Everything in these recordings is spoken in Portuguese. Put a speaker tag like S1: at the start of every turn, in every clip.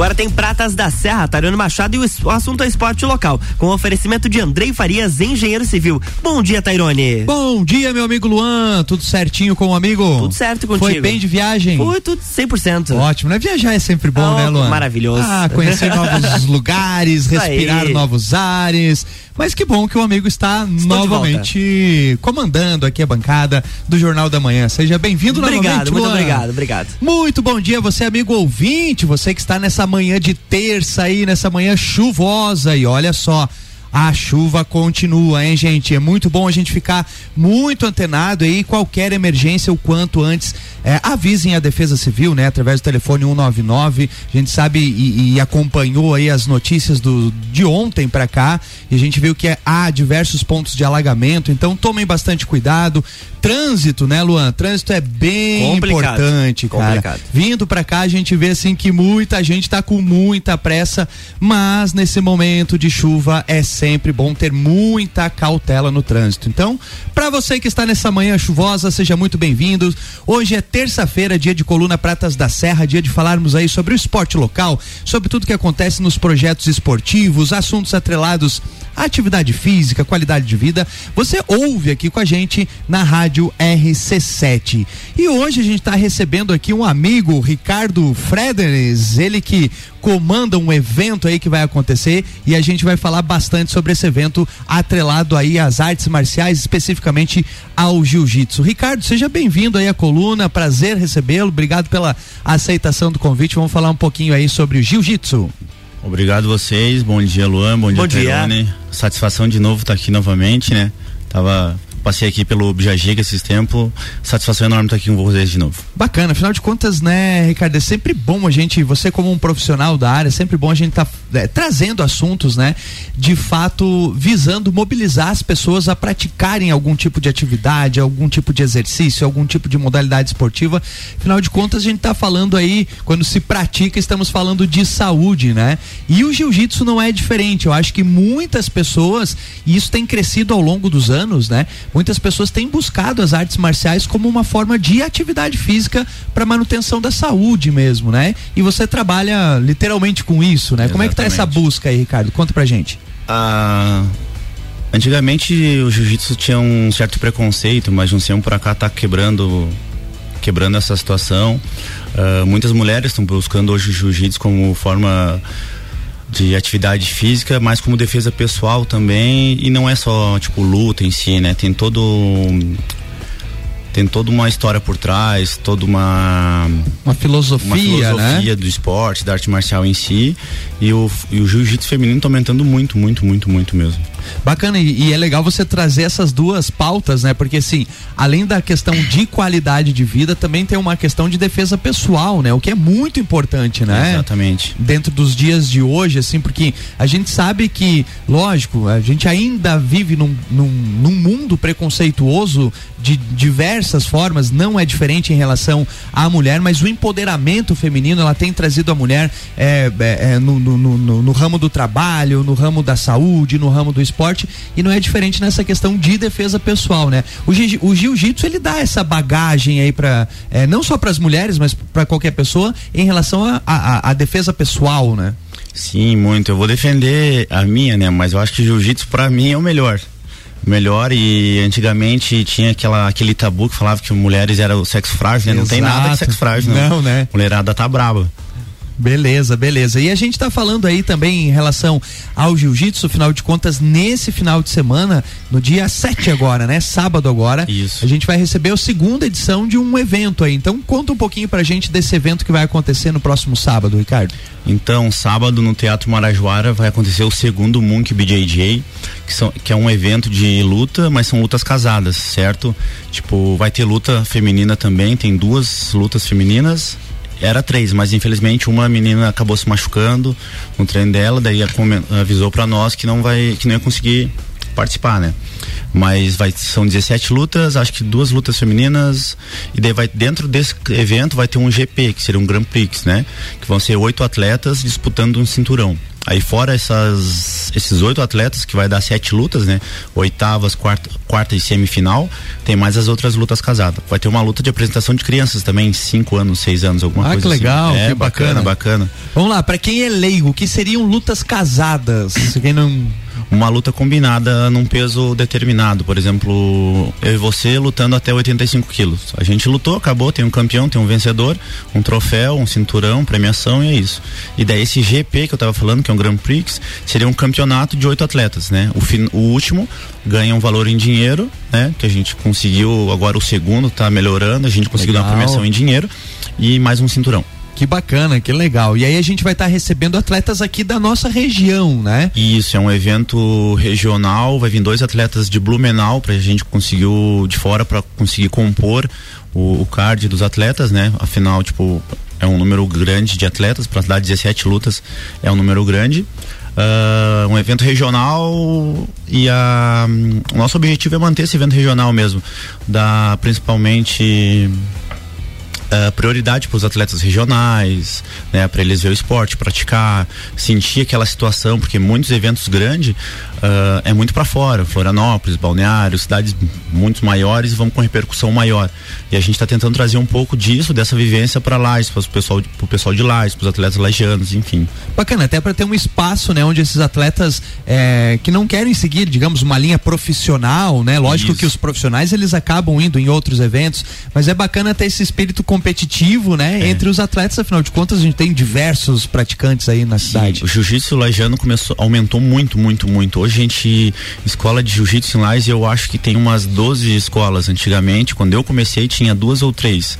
S1: Agora tem Pratas da Serra, Tariano Machado e o assunto é esporte local, com oferecimento de Andrei Farias, engenheiro civil. Bom dia, Tairone.
S2: Bom dia, meu amigo Luan. Tudo certinho com o amigo?
S1: Tudo certo contigo.
S2: Foi bem de viagem?
S1: Foi tudo 100%.
S2: Ótimo, né? Viajar é sempre bom, oh, né, Luan?
S1: Maravilhoso.
S2: Ah, conhecer novos lugares, respirar novos ares. Mas que bom que o amigo está Estou novamente comandando aqui a bancada do Jornal da Manhã. Seja bem-vindo novamente.
S1: Obrigado, muito obrigado, obrigado.
S2: Muito bom dia, você amigo ouvinte, você que está nessa manhã de terça aí, nessa manhã chuvosa e olha só, a chuva continua, hein, gente? É muito bom a gente ficar muito antenado aí. Qualquer emergência, o quanto antes, é, avisem a Defesa Civil, né? Através do telefone 199. A gente sabe e, e acompanhou aí as notícias do, de ontem para cá e a gente viu que é, há diversos pontos de alagamento. Então tomem bastante cuidado. Trânsito, né, Luan? Trânsito é bem Complicado. importante, cara. Complicado. Vindo para cá a gente vê assim que muita gente tá com muita pressa, mas nesse momento de chuva é sempre bom ter muita cautela no trânsito. Então, para você que está nessa manhã chuvosa, seja muito bem-vindo. Hoje é terça-feira, dia de Coluna Pratas da Serra, dia de falarmos aí sobre o esporte local, sobre tudo que acontece nos projetos esportivos, assuntos atrelados atividade física, qualidade de vida. Você ouve aqui com a gente na rádio RC7. E hoje a gente está recebendo aqui um amigo, Ricardo Frederes, ele que comanda um evento aí que vai acontecer e a gente vai falar bastante sobre esse evento atrelado aí às artes marciais, especificamente ao jiu-jitsu. Ricardo, seja bem-vindo aí à coluna, prazer recebê-lo, obrigado pela aceitação do convite. Vamos falar um pouquinho aí sobre o jiu-jitsu.
S3: Obrigado vocês, bom dia Luan, bom, bom dia, dia. Satisfação de novo estar aqui novamente, né? Tava passei aqui pelo Bijagiga esses tempos. Satisfação enorme estar aqui com vocês de novo.
S2: Bacana, afinal de contas, né, Ricardo, é sempre bom a gente, você como um profissional da área, é sempre bom a gente estar tá, é, trazendo assuntos, né, de fato visando mobilizar as pessoas a praticarem algum tipo de atividade, algum tipo de exercício, algum tipo de modalidade esportiva. Afinal de contas, a gente está falando aí, quando se pratica, estamos falando de saúde, né? E o jiu-jitsu não é diferente. Eu acho que muitas pessoas, e isso tem crescido ao longo dos anos, né? Muitas pessoas têm buscado as artes marciais como uma forma de atividade física para manutenção da saúde mesmo, né? E você trabalha literalmente com isso, né? Exatamente. Como é que tá essa busca aí, Ricardo? Conta pra gente.
S3: Ah, antigamente o jiu-jitsu tinha um certo preconceito, mas de um tempo para cá tá quebrando quebrando essa situação. Uh, muitas mulheres estão buscando hoje o jiu-jitsu como forma de atividade física, mas como defesa pessoal também, e não é só tipo luta em si, né? Tem todo tem toda uma história por trás, toda uma
S2: uma filosofia, uma filosofia
S3: né? do esporte, da arte marcial em si, e o, e o jiu-jitsu feminino está aumentando muito, muito, muito, muito mesmo.
S2: Bacana, e, e, é legal você trazer essas duas pautas, né? Porque assim, além da questão de qualidade de vida, também tem uma questão de defesa pessoal, né? O que é muito importante, né?
S3: Exatamente.
S2: Dentro dos dias de hoje, assim, porque a gente sabe que, lógico, a gente ainda vive num, num, num mundo preconceituoso de diversas formas, não é diferente em relação à mulher, mas o empoderamento feminino, ela tem trazido a mulher é, é, é no, no, no, no ramo do trabalho, no ramo da saúde, no ramo do esporte e não é diferente nessa questão de defesa pessoal, né? O, o jiu-jitsu ele dá essa bagagem aí para é, não só para as mulheres, mas para qualquer pessoa em relação à defesa pessoal, né?
S3: Sim, muito. Eu vou defender a minha, né? Mas eu acho que jiu-jitsu para mim é o melhor melhor e antigamente tinha aquela, aquele tabu que falava que mulheres eram sexo frágil, né? Não tem nada de sexo frágil, não. não né? Mulherada tá braba.
S2: Beleza, beleza. E a gente está falando aí também em relação ao jiu-jitsu, final de contas, nesse final de semana, no dia 7 agora, né? Sábado agora.
S3: Isso.
S2: A gente vai receber a segunda edição de um evento aí. Então conta um pouquinho pra gente desse evento que vai acontecer no próximo sábado, Ricardo.
S3: Então, sábado no Teatro Marajoara vai acontecer o segundo Munk BJJ, que, são, que é um evento de luta, mas são lutas casadas, certo? Tipo, vai ter luta feminina também, tem duas lutas femininas era três, mas infelizmente uma menina acabou se machucando no treino dela, daí avisou para nós que não vai, que não ia conseguir participar, né? Mas vai, são 17 lutas, acho que duas lutas femininas, e daí vai, dentro desse evento vai ter um GP, que seria um Grand Prix, né? Que vão ser oito atletas disputando um cinturão. Aí fora essas, esses oito atletas, que vai dar sete lutas, né? Oitavas, quarta, quarta e semifinal, tem mais as outras lutas casadas. Vai ter uma luta de apresentação de crianças também, cinco anos, seis anos, alguma
S2: ah,
S3: coisa
S2: que
S3: assim.
S2: legal,
S3: É
S2: que
S3: bacana, bacana.
S2: Vamos lá, para quem é leigo, o que seriam lutas casadas? Quem não
S3: uma luta combinada num peso determinado. Por exemplo, eu e você lutando até 85 quilos. A gente lutou, acabou, tem um campeão, tem um vencedor, um troféu, um cinturão, premiação e é isso. E daí esse GP que eu tava falando, que é um Grand Prix, seria um campeonato de oito atletas, né? O, fin, o último ganha um valor em dinheiro, né? Que a gente conseguiu, agora o segundo tá melhorando, a gente conseguiu
S2: Legal.
S3: dar uma premiação em dinheiro e mais um cinturão.
S2: Que bacana, que legal. E aí a gente vai estar tá recebendo atletas aqui da nossa região, né?
S3: Isso, é um evento regional, vai vir dois atletas de Blumenau pra gente conseguiu de fora para conseguir compor o, o card dos atletas, né? Afinal, tipo, é um número grande de atletas, para dar 17 lutas é um número grande. Uh, um evento regional e a, um, o nosso objetivo é manter esse evento regional mesmo, dar principalmente Uh, prioridade para os atletas regionais, né, para eles ver o esporte, praticar, sentir aquela situação, porque muitos eventos grandes uh, é muito para fora, Florianópolis, Balneário, cidades muito maiores vão com repercussão maior. E a gente está tentando trazer um pouco disso, dessa vivência para lá, para o pessoal, pro pessoal de lá, para os atletas lagianos, enfim.
S2: Bacana, até para ter um espaço, né, onde esses atletas é, que não querem seguir, digamos, uma linha profissional, né? Lógico
S3: Isso.
S2: que os profissionais eles acabam indo em outros eventos, mas é bacana ter esse espírito competitivo, né,
S3: É.
S2: entre os atletas. Afinal de contas, a gente tem diversos praticantes aí na cidade.
S3: O jiu-jitsu lagiano começou, aumentou muito, muito, muito. Hoje a gente, escola de jiu-jitsu em Lais, eu acho que tem umas 12 escolas. Antigamente, quando eu comecei, tinha duas ou três.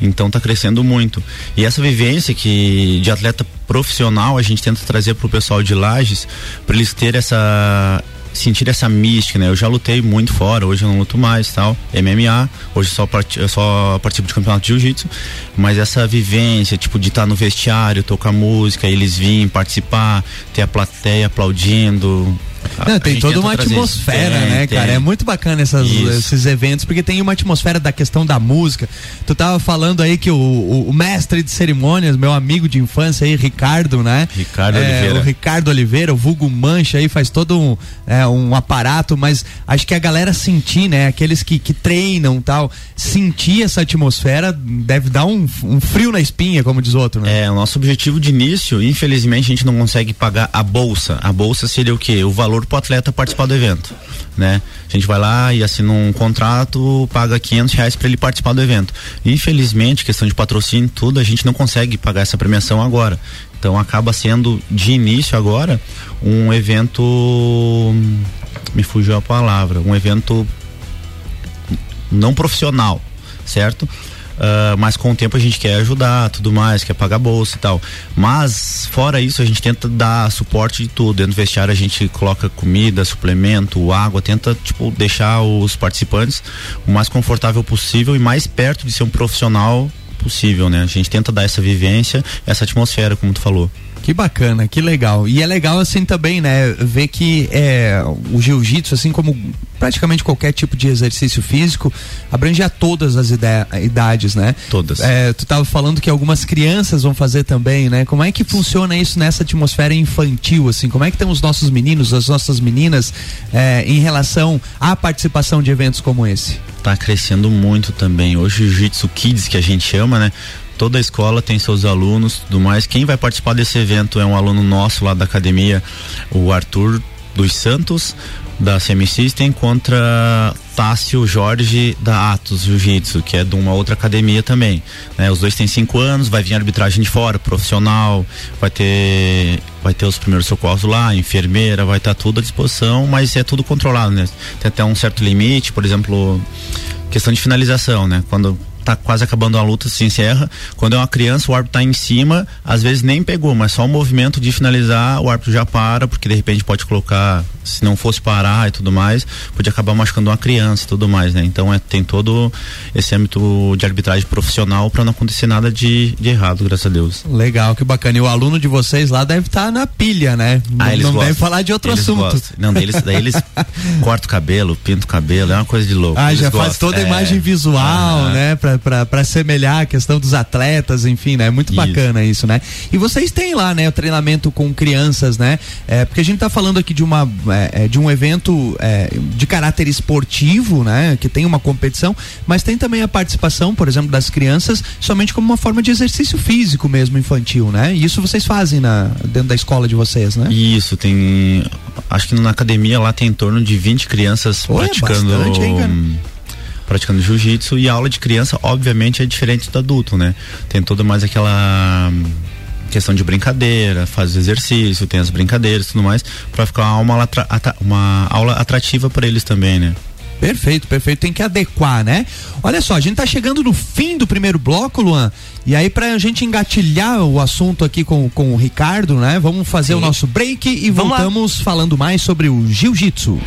S3: Então tá crescendo muito. E essa vivência que de atleta profissional a gente tenta trazer pro pessoal de Lages, para eles terem essa sentir essa mística, né? Eu já lutei muito fora, hoje eu não luto mais, tal. MMA, hoje só eu só participo de campeonato de jiu-jitsu, mas essa vivência, tipo de estar no vestiário, tocar música, eles virem participar, ter a plateia aplaudindo.
S2: Não, tem toda uma atmosfera,
S3: Tem,
S2: né,
S3: tem.
S2: cara? É muito bacana essas- esses eventos, porque tem uma atmosfera da questão da música. Tu tava falando aí que o, o- o mestre de cerimônias, meu amigo de infância aí, Ricardo, né?
S3: Ricardo
S2: É,
S3: Oliveira.
S2: O Ricardo Oliveira, o vulgo Mancha aí, faz todo um, é, um aparato, mas acho que a galera sentir, né? Aqueles que, que treinam tal, sentir essa atmosfera deve dar um, um frio na espinha, como diz outro, né?
S3: É, o nosso objetivo de início, infelizmente, a gente não consegue pagar a bolsa. A bolsa seria o quê? O valor pro atleta participar do evento, né? A gente vai lá e assina um contrato, paga 500 reais para ele participar do evento. Infelizmente, questão de patrocínio tudo, a gente não consegue pagar essa premiação agora. Então acaba sendo de início agora um evento me fugiu a palavra, um evento não profissional, certo? Ah, mas com o tempo a gente quer ajudar, tudo mais, quer pagar bolsa e tal. Mas, fora isso, a gente tenta dar suporte de tudo. Dentro do vestiário a gente coloca comida, suplemento, água, tenta, tipo, deixar os participantes o mais confortável possível e mais perto de ser um profissional possível, né? A gente tenta dar essa vivência, essa atmosfera, como tu falou.
S2: Que bacana, que legal. E é legal assim também, né, ver que é, o jiu-jitsu, assim como praticamente qualquer tipo de exercício físico, abrange a todas as idades, né?
S3: Todas.
S2: É, tu estava falando que algumas crianças vão fazer também, né? Como é que funciona isso nessa atmosfera infantil, assim? Como é que estão os nossos meninos, as nossas meninas é, em relação à participação de eventos como esse?
S3: tá crescendo muito também. Hoje o Jiu-Jitsu Kids, que a gente chama, né? Toda a escola tem seus alunos, tudo mais. Quem vai participar desse evento é um aluno nosso lá da academia, o Arthur dos Santos, da Semi System, contra Tássio Jorge da Atos Jiu-Jitsu, que é de uma outra academia também. Né? Os dois têm cinco anos, vai vir arbitragem de fora, profissional, vai ter vai ter os primeiros socorros lá, enfermeira, vai estar tudo à disposição, mas é tudo controlado, né? Tem até um certo limite, por exemplo, questão de finalização, né? Quando tá quase acabando a luta, se encerra. Quando é uma criança, o árbitro tá em cima, às vezes nem pegou, mas só o movimento de finalizar, o árbitro já para, porque de repente pode colocar se não fosse parar e tudo mais, podia acabar machucando uma criança e tudo mais, né? Então é, tem todo esse âmbito de arbitragem profissional para não acontecer nada de, de errado, graças a Deus.
S2: Legal, que bacana. E o aluno de vocês lá deve estar tá na pilha, né?
S3: Ah, não, eles
S2: não
S3: gostam.
S2: deve falar de outro
S3: eles
S2: assunto.
S3: Gostam. Não, deles, daí eles cortam o cabelo, pintam o cabelo, é uma coisa de louco.
S2: Ah,
S3: eles
S2: já
S3: gostam.
S2: faz toda a
S3: É.
S2: imagem visual,
S3: Ah,
S2: né? Pra, pra, pra semelhar a questão dos atletas, enfim, né? Muito
S3: Isso.
S2: bacana isso, né? E vocês têm lá, né? O treinamento com crianças, né? É, porque a gente tá falando aqui de uma é, é, de um evento é, de caráter esportivo, né? Que tem uma competição, mas tem também a participação, por exemplo, das crianças, somente como uma forma de exercício físico mesmo infantil, né? E isso vocês fazem na, dentro da escola de vocês, né?
S3: Isso, tem. Acho que na academia lá tem em torno de 20 crianças
S2: Pô, é
S3: praticando.
S2: bastante, hein,
S3: praticando jiu-jitsu e a aula de criança, obviamente, é diferente do adulto, né? Tem toda mais aquela questão de brincadeira, faz exercício, tem as brincadeiras e tudo mais, pra ficar uma aula, uma aula atrativa para eles também, né?
S2: Perfeito, perfeito. Tem que adequar, né? Olha só, a gente tá chegando no fim do primeiro bloco, Luan. E aí, pra gente engatilhar o assunto aqui com, com o Ricardo, né? Vamos fazer
S1: Sim.
S2: o nosso break e
S1: Vamos lá.
S2: voltamos falando mais sobre o jiu-jitsu.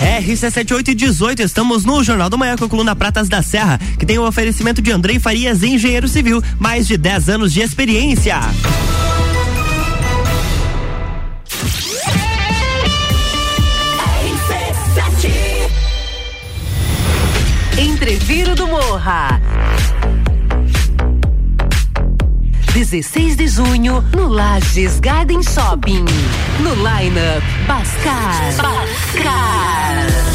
S1: RC7818, estamos no Jornal do Manhã com a coluna Pratas da Serra, que tem o oferecimento de Andrei Farias, engenheiro civil, mais de 10 anos de experiência.
S4: Entreviro do Morra. 16 de junho, no Lages Garden Shopping. No lineup, Bascar. Bascar.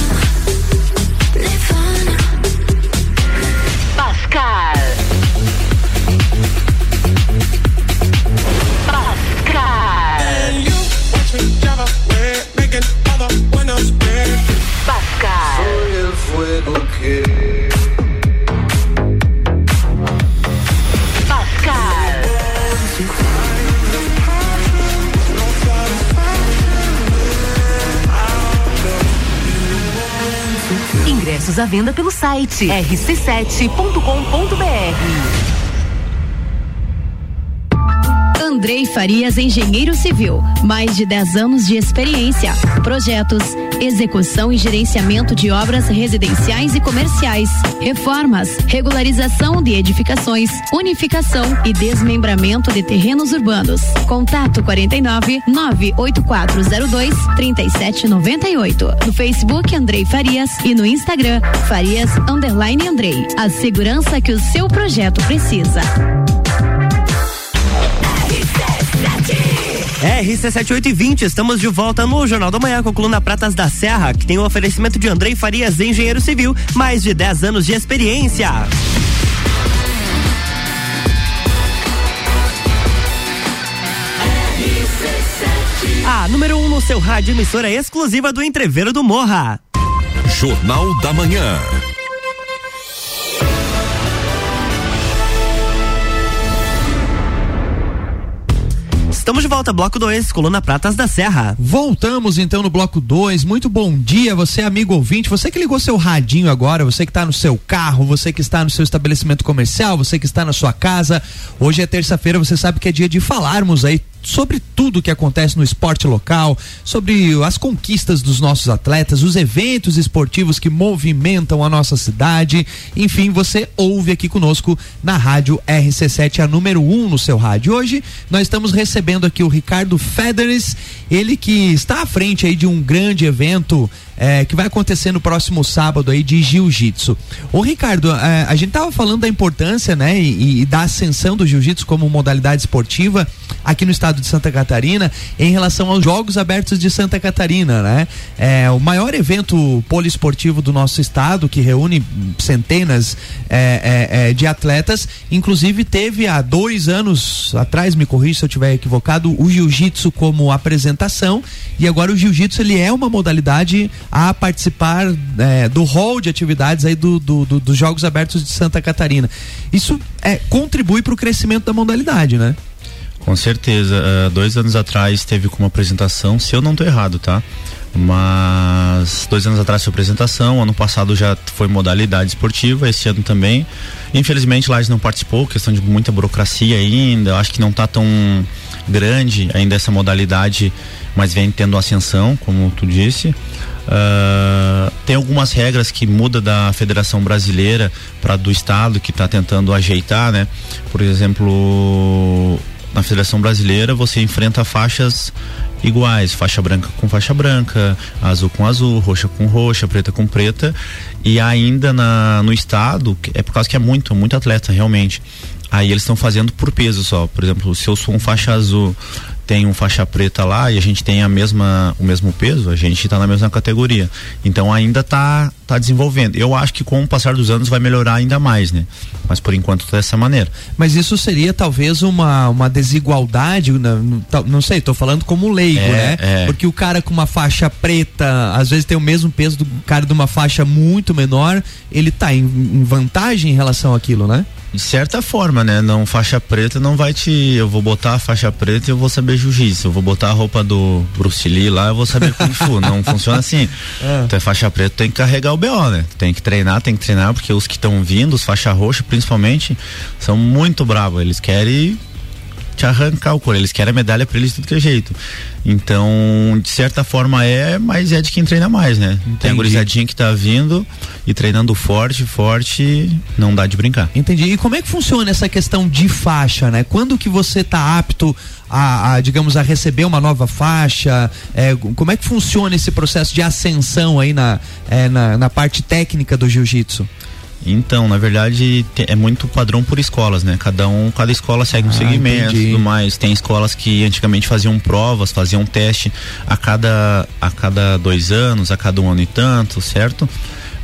S4: À venda pelo site rc7.com.br.
S5: Andrei Farias, engenheiro civil, mais de 10 anos de experiência. Projetos, execução e gerenciamento de obras residenciais e comerciais, reformas, regularização de edificações, unificação e desmembramento de terrenos urbanos. Contato 49 98402 3798. No Facebook Andrei Farias e no Instagram Farias underline Andrei. A segurança que o seu projeto precisa.
S1: RC7820, estamos de volta no Jornal da Manhã com a coluna Pratas da Serra, que tem o oferecimento de Andrei Farias, engenheiro civil, mais de 10 anos de experiência. A número 1 um no seu rádio, emissora exclusiva do Entreveiro do Morra.
S6: Jornal da Manhã.
S1: Estamos de volta, bloco 2, coluna Pratas da Serra.
S2: Voltamos então no bloco 2. Muito bom dia, você amigo ouvinte, você que ligou seu radinho agora, você que está no seu carro, você que está no seu estabelecimento comercial, você que está na sua casa. Hoje é terça-feira, você sabe que é dia de falarmos aí sobre tudo que acontece no esporte local, sobre as conquistas dos nossos atletas, os eventos esportivos que movimentam a nossa cidade. Enfim, você ouve aqui conosco na rádio RC7, a número 1 um no seu rádio. Hoje nós estamos recebendo aqui o Ricardo Federes, ele que está à frente aí de um grande evento é, que vai acontecer no próximo sábado aí de jiu-jitsu. Ô Ricardo, é, a gente tava falando da importância, né, e, e da ascensão do jiu-jitsu como modalidade esportiva aqui no estado de Santa Catarina em relação aos Jogos Abertos de Santa Catarina, né? É o maior evento poliesportivo do nosso estado que reúne centenas é, é, é, de atletas. Inclusive teve há dois anos atrás, me corrija se eu estiver equivocado, o jiu-jitsu como apresentação e agora o jiu-jitsu ele é uma modalidade a participar é, do hall de atividades aí do, do, do- dos Jogos Abertos de Santa Catarina. Isso é, contribui para o crescimento da modalidade, né?
S3: Com certeza. eh, dois anos atrás teve como apresentação, se eu não estou errado, tá? Mas dois anos atrás foi apresentação, ano passado já foi modalidade esportiva, esse ano também. Infelizmente Lages não participou, questão de muita burocracia ainda, acho que não está tão grande ainda essa modalidade, mas vem tendo ascensão, como tu disse. Uh, tem algumas regras que muda da Federação Brasileira para do estado que está tentando ajeitar, né? Por exemplo, na Federação Brasileira você enfrenta faixas iguais, faixa branca com faixa branca, azul com azul, roxa com roxa, preta com preta. E ainda na, no estado, é por causa que é muito, muito atleta realmente. Aí eles estão fazendo por peso só. Por exemplo, se eu sou um faixa azul, tem um faixa preta lá e a gente tem a mesma o mesmo peso, a gente está na mesma categoria. Então ainda está tá desenvolvendo. Eu acho que com o passar dos anos vai melhorar ainda mais, né? Mas por enquanto tá dessa maneira.
S2: Mas isso seria talvez uma, uma desigualdade, não, não sei, estou falando como leigo, é, né? É. Porque o cara com uma faixa preta, às vezes tem o mesmo peso do cara de uma faixa muito menor, ele está em, em vantagem em relação àquilo, né?
S3: De certa forma, né? Não faixa preta não vai te. Eu vou botar a faixa preta e eu vou saber jiu-jitsu. Eu vou botar a roupa do Bruce Lee lá, eu vou saber Kung Fu. não funciona assim. É. Então é faixa preta, tem que carregar o BO, né? Tem que treinar, tem que treinar, porque os que estão vindo, os faixa roxa principalmente, são muito bravos. Eles querem te arrancar o couro. Eles querem a medalha para eles de tudo que é jeito. Então, de certa forma é, mas é de quem treina mais, né? Entendi. Tem a gurizadinha que tá vindo e treinando forte, forte, não dá de brincar.
S2: Entendi. E como é que funciona essa questão de faixa, né? Quando que você tá apto a, a digamos, a receber uma nova faixa? É, como é que funciona esse processo de ascensão aí na, é, na, na parte técnica do jiu-jitsu?
S3: Então, na verdade, é muito padrão por escolas, né? Cada um, cada escola segue um ah, segmento e tudo mais. Tem escolas que antigamente faziam provas, faziam teste a cada, a cada dois anos, a cada um ano e tanto, certo?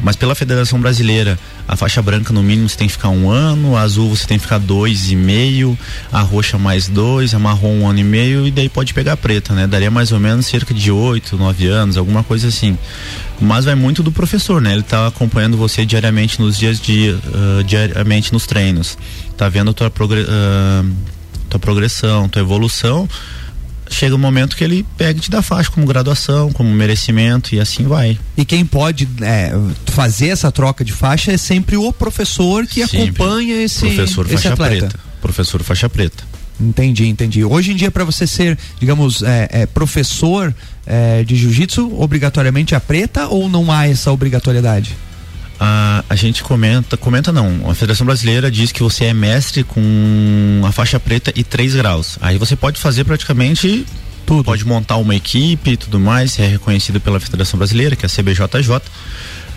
S3: Mas pela Federação Brasileira, a faixa branca no mínimo você tem que ficar um ano, a azul você tem que ficar dois e meio, a roxa mais dois, a marrom um ano e meio e daí pode pegar a preta, né? Daria mais ou menos cerca de oito, nove anos, alguma coisa assim. Mas vai muito do professor, né? Ele tá acompanhando você diariamente nos dias de uh, diariamente nos treinos, tá vendo tua, progre uh, tua progressão, tua evolução chega um momento que ele pega e te dá faixa como graduação, como merecimento e assim vai.
S2: E quem pode é, fazer essa troca de faixa é sempre o professor que sempre. acompanha esse,
S3: professor
S2: esse
S3: faixa
S2: atleta.
S3: preta. Professor faixa preta.
S2: Entendi, entendi. Hoje em dia, para você ser, digamos, é, é, professor é, de jiu-jitsu, obrigatoriamente a preta ou não há essa obrigatoriedade?
S3: A, a gente comenta, comenta não, a Federação Brasileira diz que você é mestre com a faixa preta e 3 graus. Aí você pode fazer praticamente tudo. Pode montar uma equipe e tudo mais, é reconhecido pela Federação Brasileira, que é a CBJJ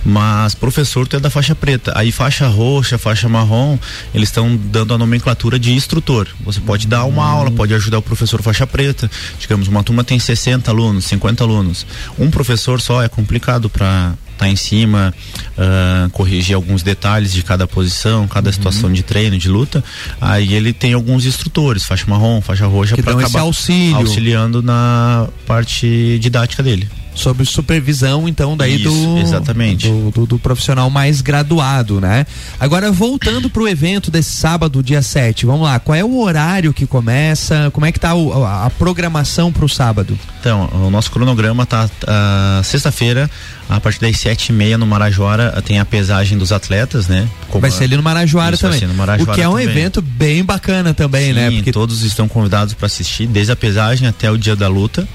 S3: mas professor tu é da faixa preta. Aí faixa roxa, faixa marrom, eles estão dando a nomenclatura de instrutor. Você pode dar uma aula, pode ajudar o professor faixa preta. Digamos, uma turma tem 60 alunos, 50 alunos. Um professor só é complicado para estar tá em cima, uh, corrigir alguns detalhes de cada posição, cada uhum. situação de treino, de luta. Aí ele tem alguns instrutores, faixa marrom, faixa roxa,
S2: para acabar
S3: auxílio. auxiliando na parte didática dele
S2: sob supervisão então daí
S3: Isso,
S2: do,
S3: exatamente.
S2: Do, do, do, profissional mais graduado, né? Agora voltando para o evento desse sábado, dia 7, vamos lá, qual é o horário que começa? Como é que tá o, a, a, programação para o sábado?
S3: Então, o nosso cronograma tá uh, sexta-feira a partir das sete e meia no Marajoara tem a pesagem dos atletas, né?
S2: Como vai ser ali no Marajoara também.
S3: No Marajoara
S2: o que é um
S3: também.
S2: evento bem bacana também, né?
S3: Sim, né? Porque todos estão convidados para assistir, desde a pesagem até o dia da luta.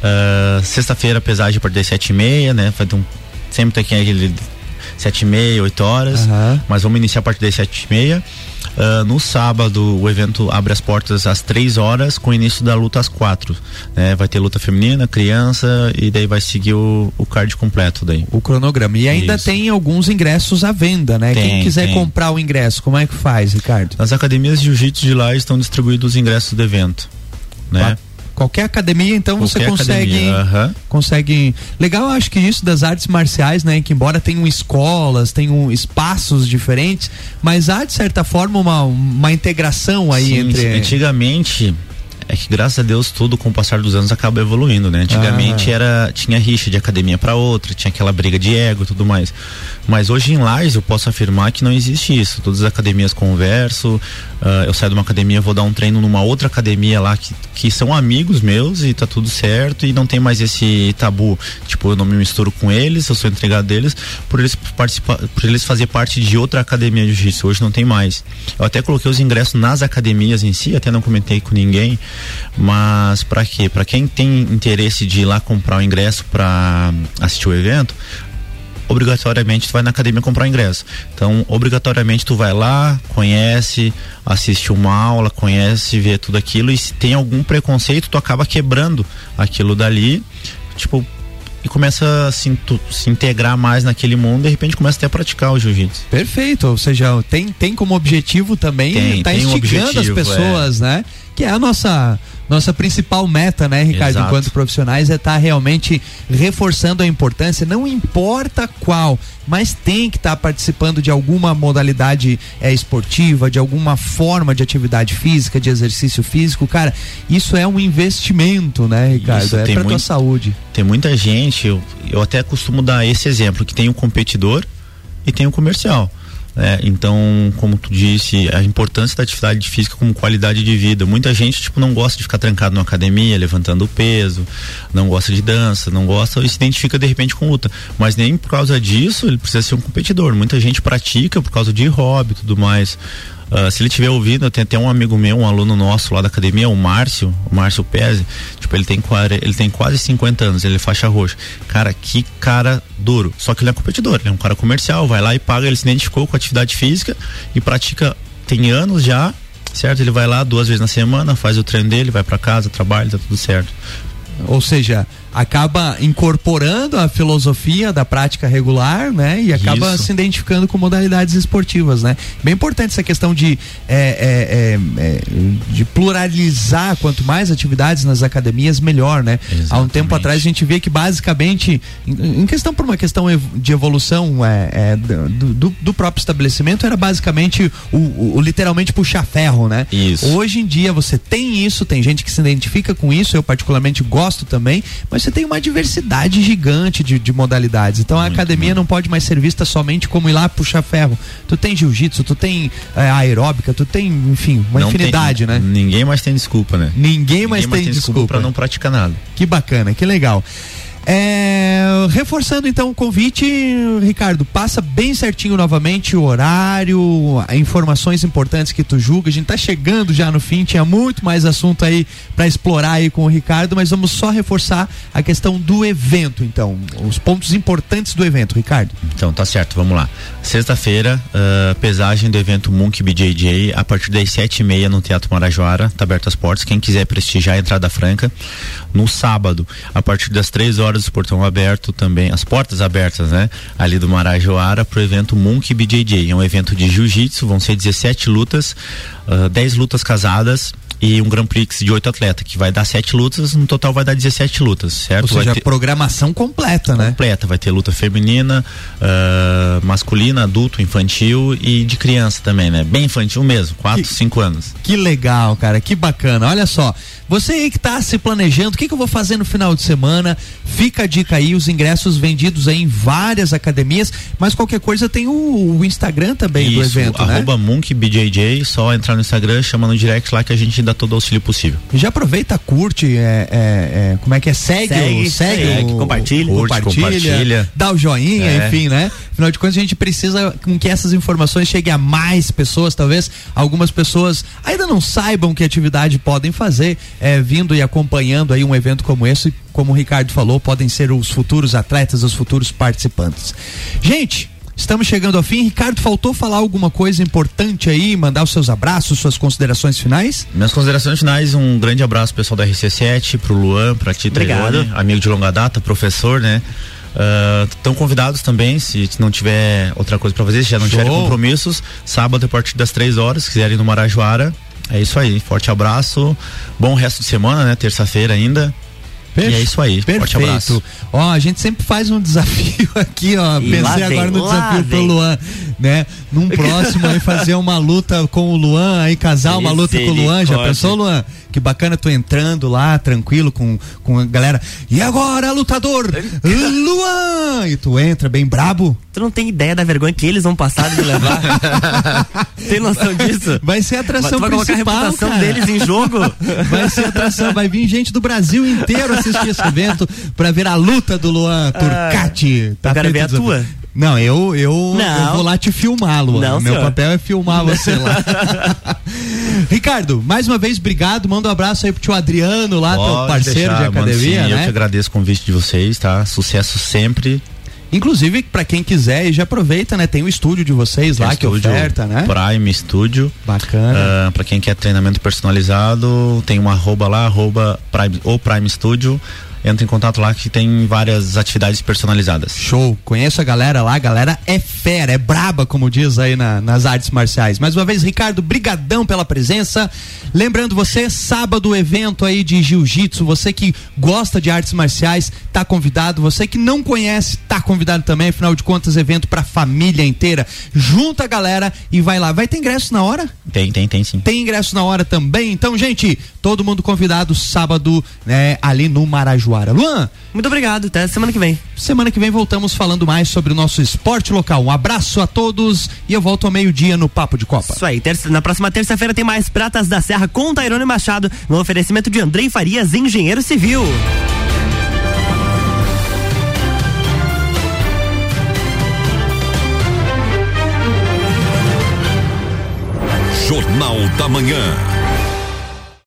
S3: Uh, Sexta-feira, pesagem a partir das sete e meia, né? Vai ter um, sempre tem aquele sete e meia, oito horas, uhum. mas vamos iniciar a partir das sete e meia. Uh, no sábado o evento abre as portas às três horas com o início da luta às quatro. Né? Vai ter luta feminina, criança e daí vai seguir o, o card completo daí.
S2: O cronograma. E ainda Isso. tem alguns ingressos à venda, né? Tem, Quem quiser tem. comprar o ingresso, como é que faz, Ricardo?
S3: As academias de jiu-jitsu de lá estão distribuídos os ingressos do evento. Né?
S2: Qualquer academia, então Qualquer você consegue. Uhum. Consegue. Legal, acho que isso das artes marciais, né? Que embora tenham escolas, tenham espaços diferentes, mas há, de certa forma, uma, uma integração aí Sim, entre.
S3: Antigamente, é que graças a Deus tudo com o passar dos anos acaba evoluindo, né? Antigamente ah. era tinha rixa de academia para outra, tinha aquela briga de ego e tudo mais. Mas hoje em Lages eu posso afirmar que não existe isso. Todas as academias converso, uh, eu saio de uma academia, vou dar um treino numa outra academia lá que, que são amigos meus e tá tudo certo e não tem mais esse tabu. Tipo, eu não me misturo com eles, eu sou entregado deles por eles participar, por eles fazer parte de outra academia de jiu-jitsu. Hoje não tem mais. Eu até coloquei os ingressos nas academias em si, até não comentei com ninguém Mas para quê? Para quem tem interesse de ir lá comprar o ingresso para assistir o evento, obrigatoriamente tu vai na academia comprar o ingresso. Então, obrigatoriamente tu vai lá, conhece, assiste uma aula, conhece, vê tudo aquilo e se tem algum preconceito, tu acaba quebrando aquilo dali, tipo, e começa a se, tu, se integrar mais naquele mundo e de repente começa até a praticar o jiu-jitsu.
S2: Perfeito, ou seja, tem, tem como objetivo também
S3: Tem,
S2: tá
S3: tem um
S2: instigando as
S3: objetivo,
S2: pessoas, né? Que é a nossa nossa principal meta, né, Ricardo,
S3: Exato.
S2: enquanto profissionais é estar realmente reforçando a importância, não importa qual, mas tem que estar participando de alguma modalidade é, esportiva, de alguma forma de atividade física, de exercício físico, cara, isso é um investimento, né, Ricardo?
S3: Isso,
S2: é para tua saúde.
S3: Tem muita gente, eu, eu até costumo dar esse exemplo, que tem o competidor e tem o comercial. Né? então, como tu disse, a importância da atividade física como qualidade de vida. Muita gente, tipo, não gosta de ficar trancado na academia, levantando peso, não gosta de dança, não gosta e se identifica de repente com luta. Mas nem por causa disso ele precisa ser um competidor. Muita gente pratica por causa de hobby tudo mais. Ah, se ele estiver ouvindo, tem até um amigo meu, um aluno nosso lá da academia, o Márcio, o Márcio Pese, tipo, ele tem, ele tem quase 50 anos, ele é faixa roxa. Cara, que cara duro. Só que ele é competidor, ele é um cara comercial, vai lá e paga, ele se identificou com atividade física e pratica, tem anos já, certo? Ele vai lá duas vezes na semana, faz o treino dele, vai pra casa, trabalha, tá tudo certo.
S2: Ou seja, acaba incorporando a filosofia da prática regular, né? E acaba
S3: Isso.
S2: se identificando com modalidades esportivas, né? Bem importante essa questão de, é, é, é, é, de pluralizar quanto mais atividades nas academias, melhor, né? Há um tempo
S3: Exatamente.
S2: atrás a gente vê que basicamente, em, questão por uma questão de evolução é, é, do, do- do próprio estabelecimento, era basicamente o, o- o literalmente puxar ferro, né?
S3: Isso.
S2: Hoje em dia você tem isso, tem gente que se identifica com isso, eu particularmente gosto também, mas você tem uma diversidade gigante de, de modalidades. Então a academia não pode mais ser vista somente como ir lá puxar ferro. Tu tem jiu-jitsu, tu tem é, aeróbica, tu tem, enfim, uma
S3: Não
S2: infinidade,
S3: tem-
S2: né?
S3: Ninguém mais tem desculpa, né?
S2: Ninguém mais
S3: Ninguém
S2: tem desculpa.
S3: pra não praticar nada.
S2: Que bacana, que legal. É, reforçando então o convite, Ricardo, passa bem certinho novamente o horário, informações importantes que tu julga. A gente tá chegando já no fim, tinha muito mais assunto aí para explorar aí com o Ricardo, mas vamos só reforçar a questão do evento, então, os pontos importantes do evento, Ricardo.
S3: Então, tá certo, vamos lá. Sexta-feira, ah, pesagem do evento Monk BJJ, a partir das sete e meia no Teatro Marajoara, tá aberto as portas, quem quiser prestigiar a entrada franca. No sábado, a partir das três horas, o portão aberto também, as portas abertas, né? Ali do Marajoara, pro evento Monk BJJ. É um evento de jiu-jitsu, vão ser 17 lutas, ah, 10 lutas casadas e um Grand Prix de oito atletas, que vai dar sete lutas, no total vai dar 17 lutas, certo?
S2: Ou
S3: Vai
S2: seja,
S3: ter-
S2: programação completa, né?
S3: completa. Vai ter luta feminina, ah, masculina, adulto, infantil e de criança também, né? Bem infantil mesmo, 4,
S2: Que-
S3: 5 anos.
S2: Que legal, cara, que bacana. Olha só, você aí que tá se planejando, o que, que eu vou fazer no final de semana? Fica a dica aí, os ingressos vendidos aí em várias academias, mas qualquer coisa tem o, o Instagram também do
S3: Isso,
S2: evento, né?
S3: arroba Monk BJJ, só entrar no Instagram, chama no direct lá que a gente dá todo o auxílio possível.
S2: Já aproveita, curte, é, é, é, como é que é? Segue,
S1: Segue,
S2: o, segue,
S1: segue,
S2: o-
S1: compartilha.
S3: Curte, compartilha.
S2: dá o joinha,
S3: É.
S2: enfim, né? Afinal de contas, a gente precisa com que essas informações cheguem a mais pessoas, talvez algumas pessoas ainda não saibam que atividade podem fazer, é, vindo e acompanhando aí um evento como esse, como o Ricardo falou, podem ser os futuros atletas, os futuros participantes. Gente, Estamos chegando ao fim. Ricardo, faltou falar alguma coisa importante aí? Mandar os seus abraços, suas considerações finais?
S3: Minhas considerações finais, um grande abraço pro pessoal da RC7, pro Luan, pra ti,
S1: Obrigado.
S3: Tairone, amigo de longa data, professor, né? Estão convidados também, se não tiver outra coisa pra fazer, se já não
S2: Show.
S3: tiverem compromissos, sábado a partir das três horas, se quiserem ir no Marajoara. É isso aí, forte abraço, bom resto de semana, né? Terça-feira ainda. E é isso aí, forte abraço.
S2: Perfeito. Ó, a gente sempre faz um desafio aqui, ó.
S1: E
S2: Pensei
S1: lá vem,
S2: agora no desafio pro
S1: vem.
S2: Luan, né? Num próximo aí fazer uma luta com o Luan, aí casar uma luta com o Luan. Já pensou, Luan? Que bacana tu entrando lá, tranquilo, com, com a galera. E agora, lutador, Luan! E tu entra bem brabo.
S1: Tu não tem ideia da vergonha que eles vão passar de me levar? tem noção disso?
S2: Vai ser a atração
S1: tu vai colocar a
S2: principal,
S1: reputação
S2: cara.
S1: deles em jogo?
S2: Vai ser atração, vai vir gente do Brasil inteiro assistir esse evento pra ver a luta do Luan Turcati.
S1: eu quero ver a tua.
S2: Não, eu, eu,
S1: Não.
S2: eu vou lá te filmar, Luan.
S1: Não,
S2: Meu
S1: senhor.
S2: papel é filmar você lá. Ricardo, mais uma vez, obrigado. Manda um abraço aí pro tio Adriano lá, teu
S3: Pode
S2: parceiro
S3: deixar,
S2: de
S3: mano,
S2: academia,
S3: sim, Eu
S2: né?
S3: que agradeço o convite de vocês, tá? Sucesso sempre.
S2: Inclusive, pra quem quiser, e já aproveita, né? Tem o estúdio de vocês lá
S3: Tem
S2: que
S3: estúdio
S2: oferta, né?
S3: Prime Studio.
S2: Bacana.
S3: Ah, pra quem quer treinamento personalizado, tem um arroba lá, arroba Prime, ou Prime Studio. Entra em contato lá que tem várias atividades personalizadas.
S2: Show, conheço a galera lá, a galera é fera, é braba, como diz aí na- nas artes marciais. Mais uma vez, Ricardo, brigadão pela presença. Lembrando você, sábado evento aí de jiu-jitsu, você que gosta de artes marciais, tá convidado. Você que não conhece, tá convidado também, afinal de contas, evento pra família inteira. Junta a galera e vai lá. Vai ter ingresso na hora?
S3: Tem, tem, tem sim.
S2: Tem ingresso na hora também. Então, gente, todo mundo convidado sábado, né, ali no Marajoara. Luan,
S1: Muito obrigado, até semana que vem.
S2: Semana que vem voltamos falando mais sobre o nosso esporte local. Um abraço a todos e eu volto ao meio-dia no Papo de Copa.
S1: Isso aí, terça- na próxima terça-feira tem mais Pratas da Serra com Tairone Machado, no oferecimento de Andrei Farias, engenheiro civil.
S6: Jornal da Manhã.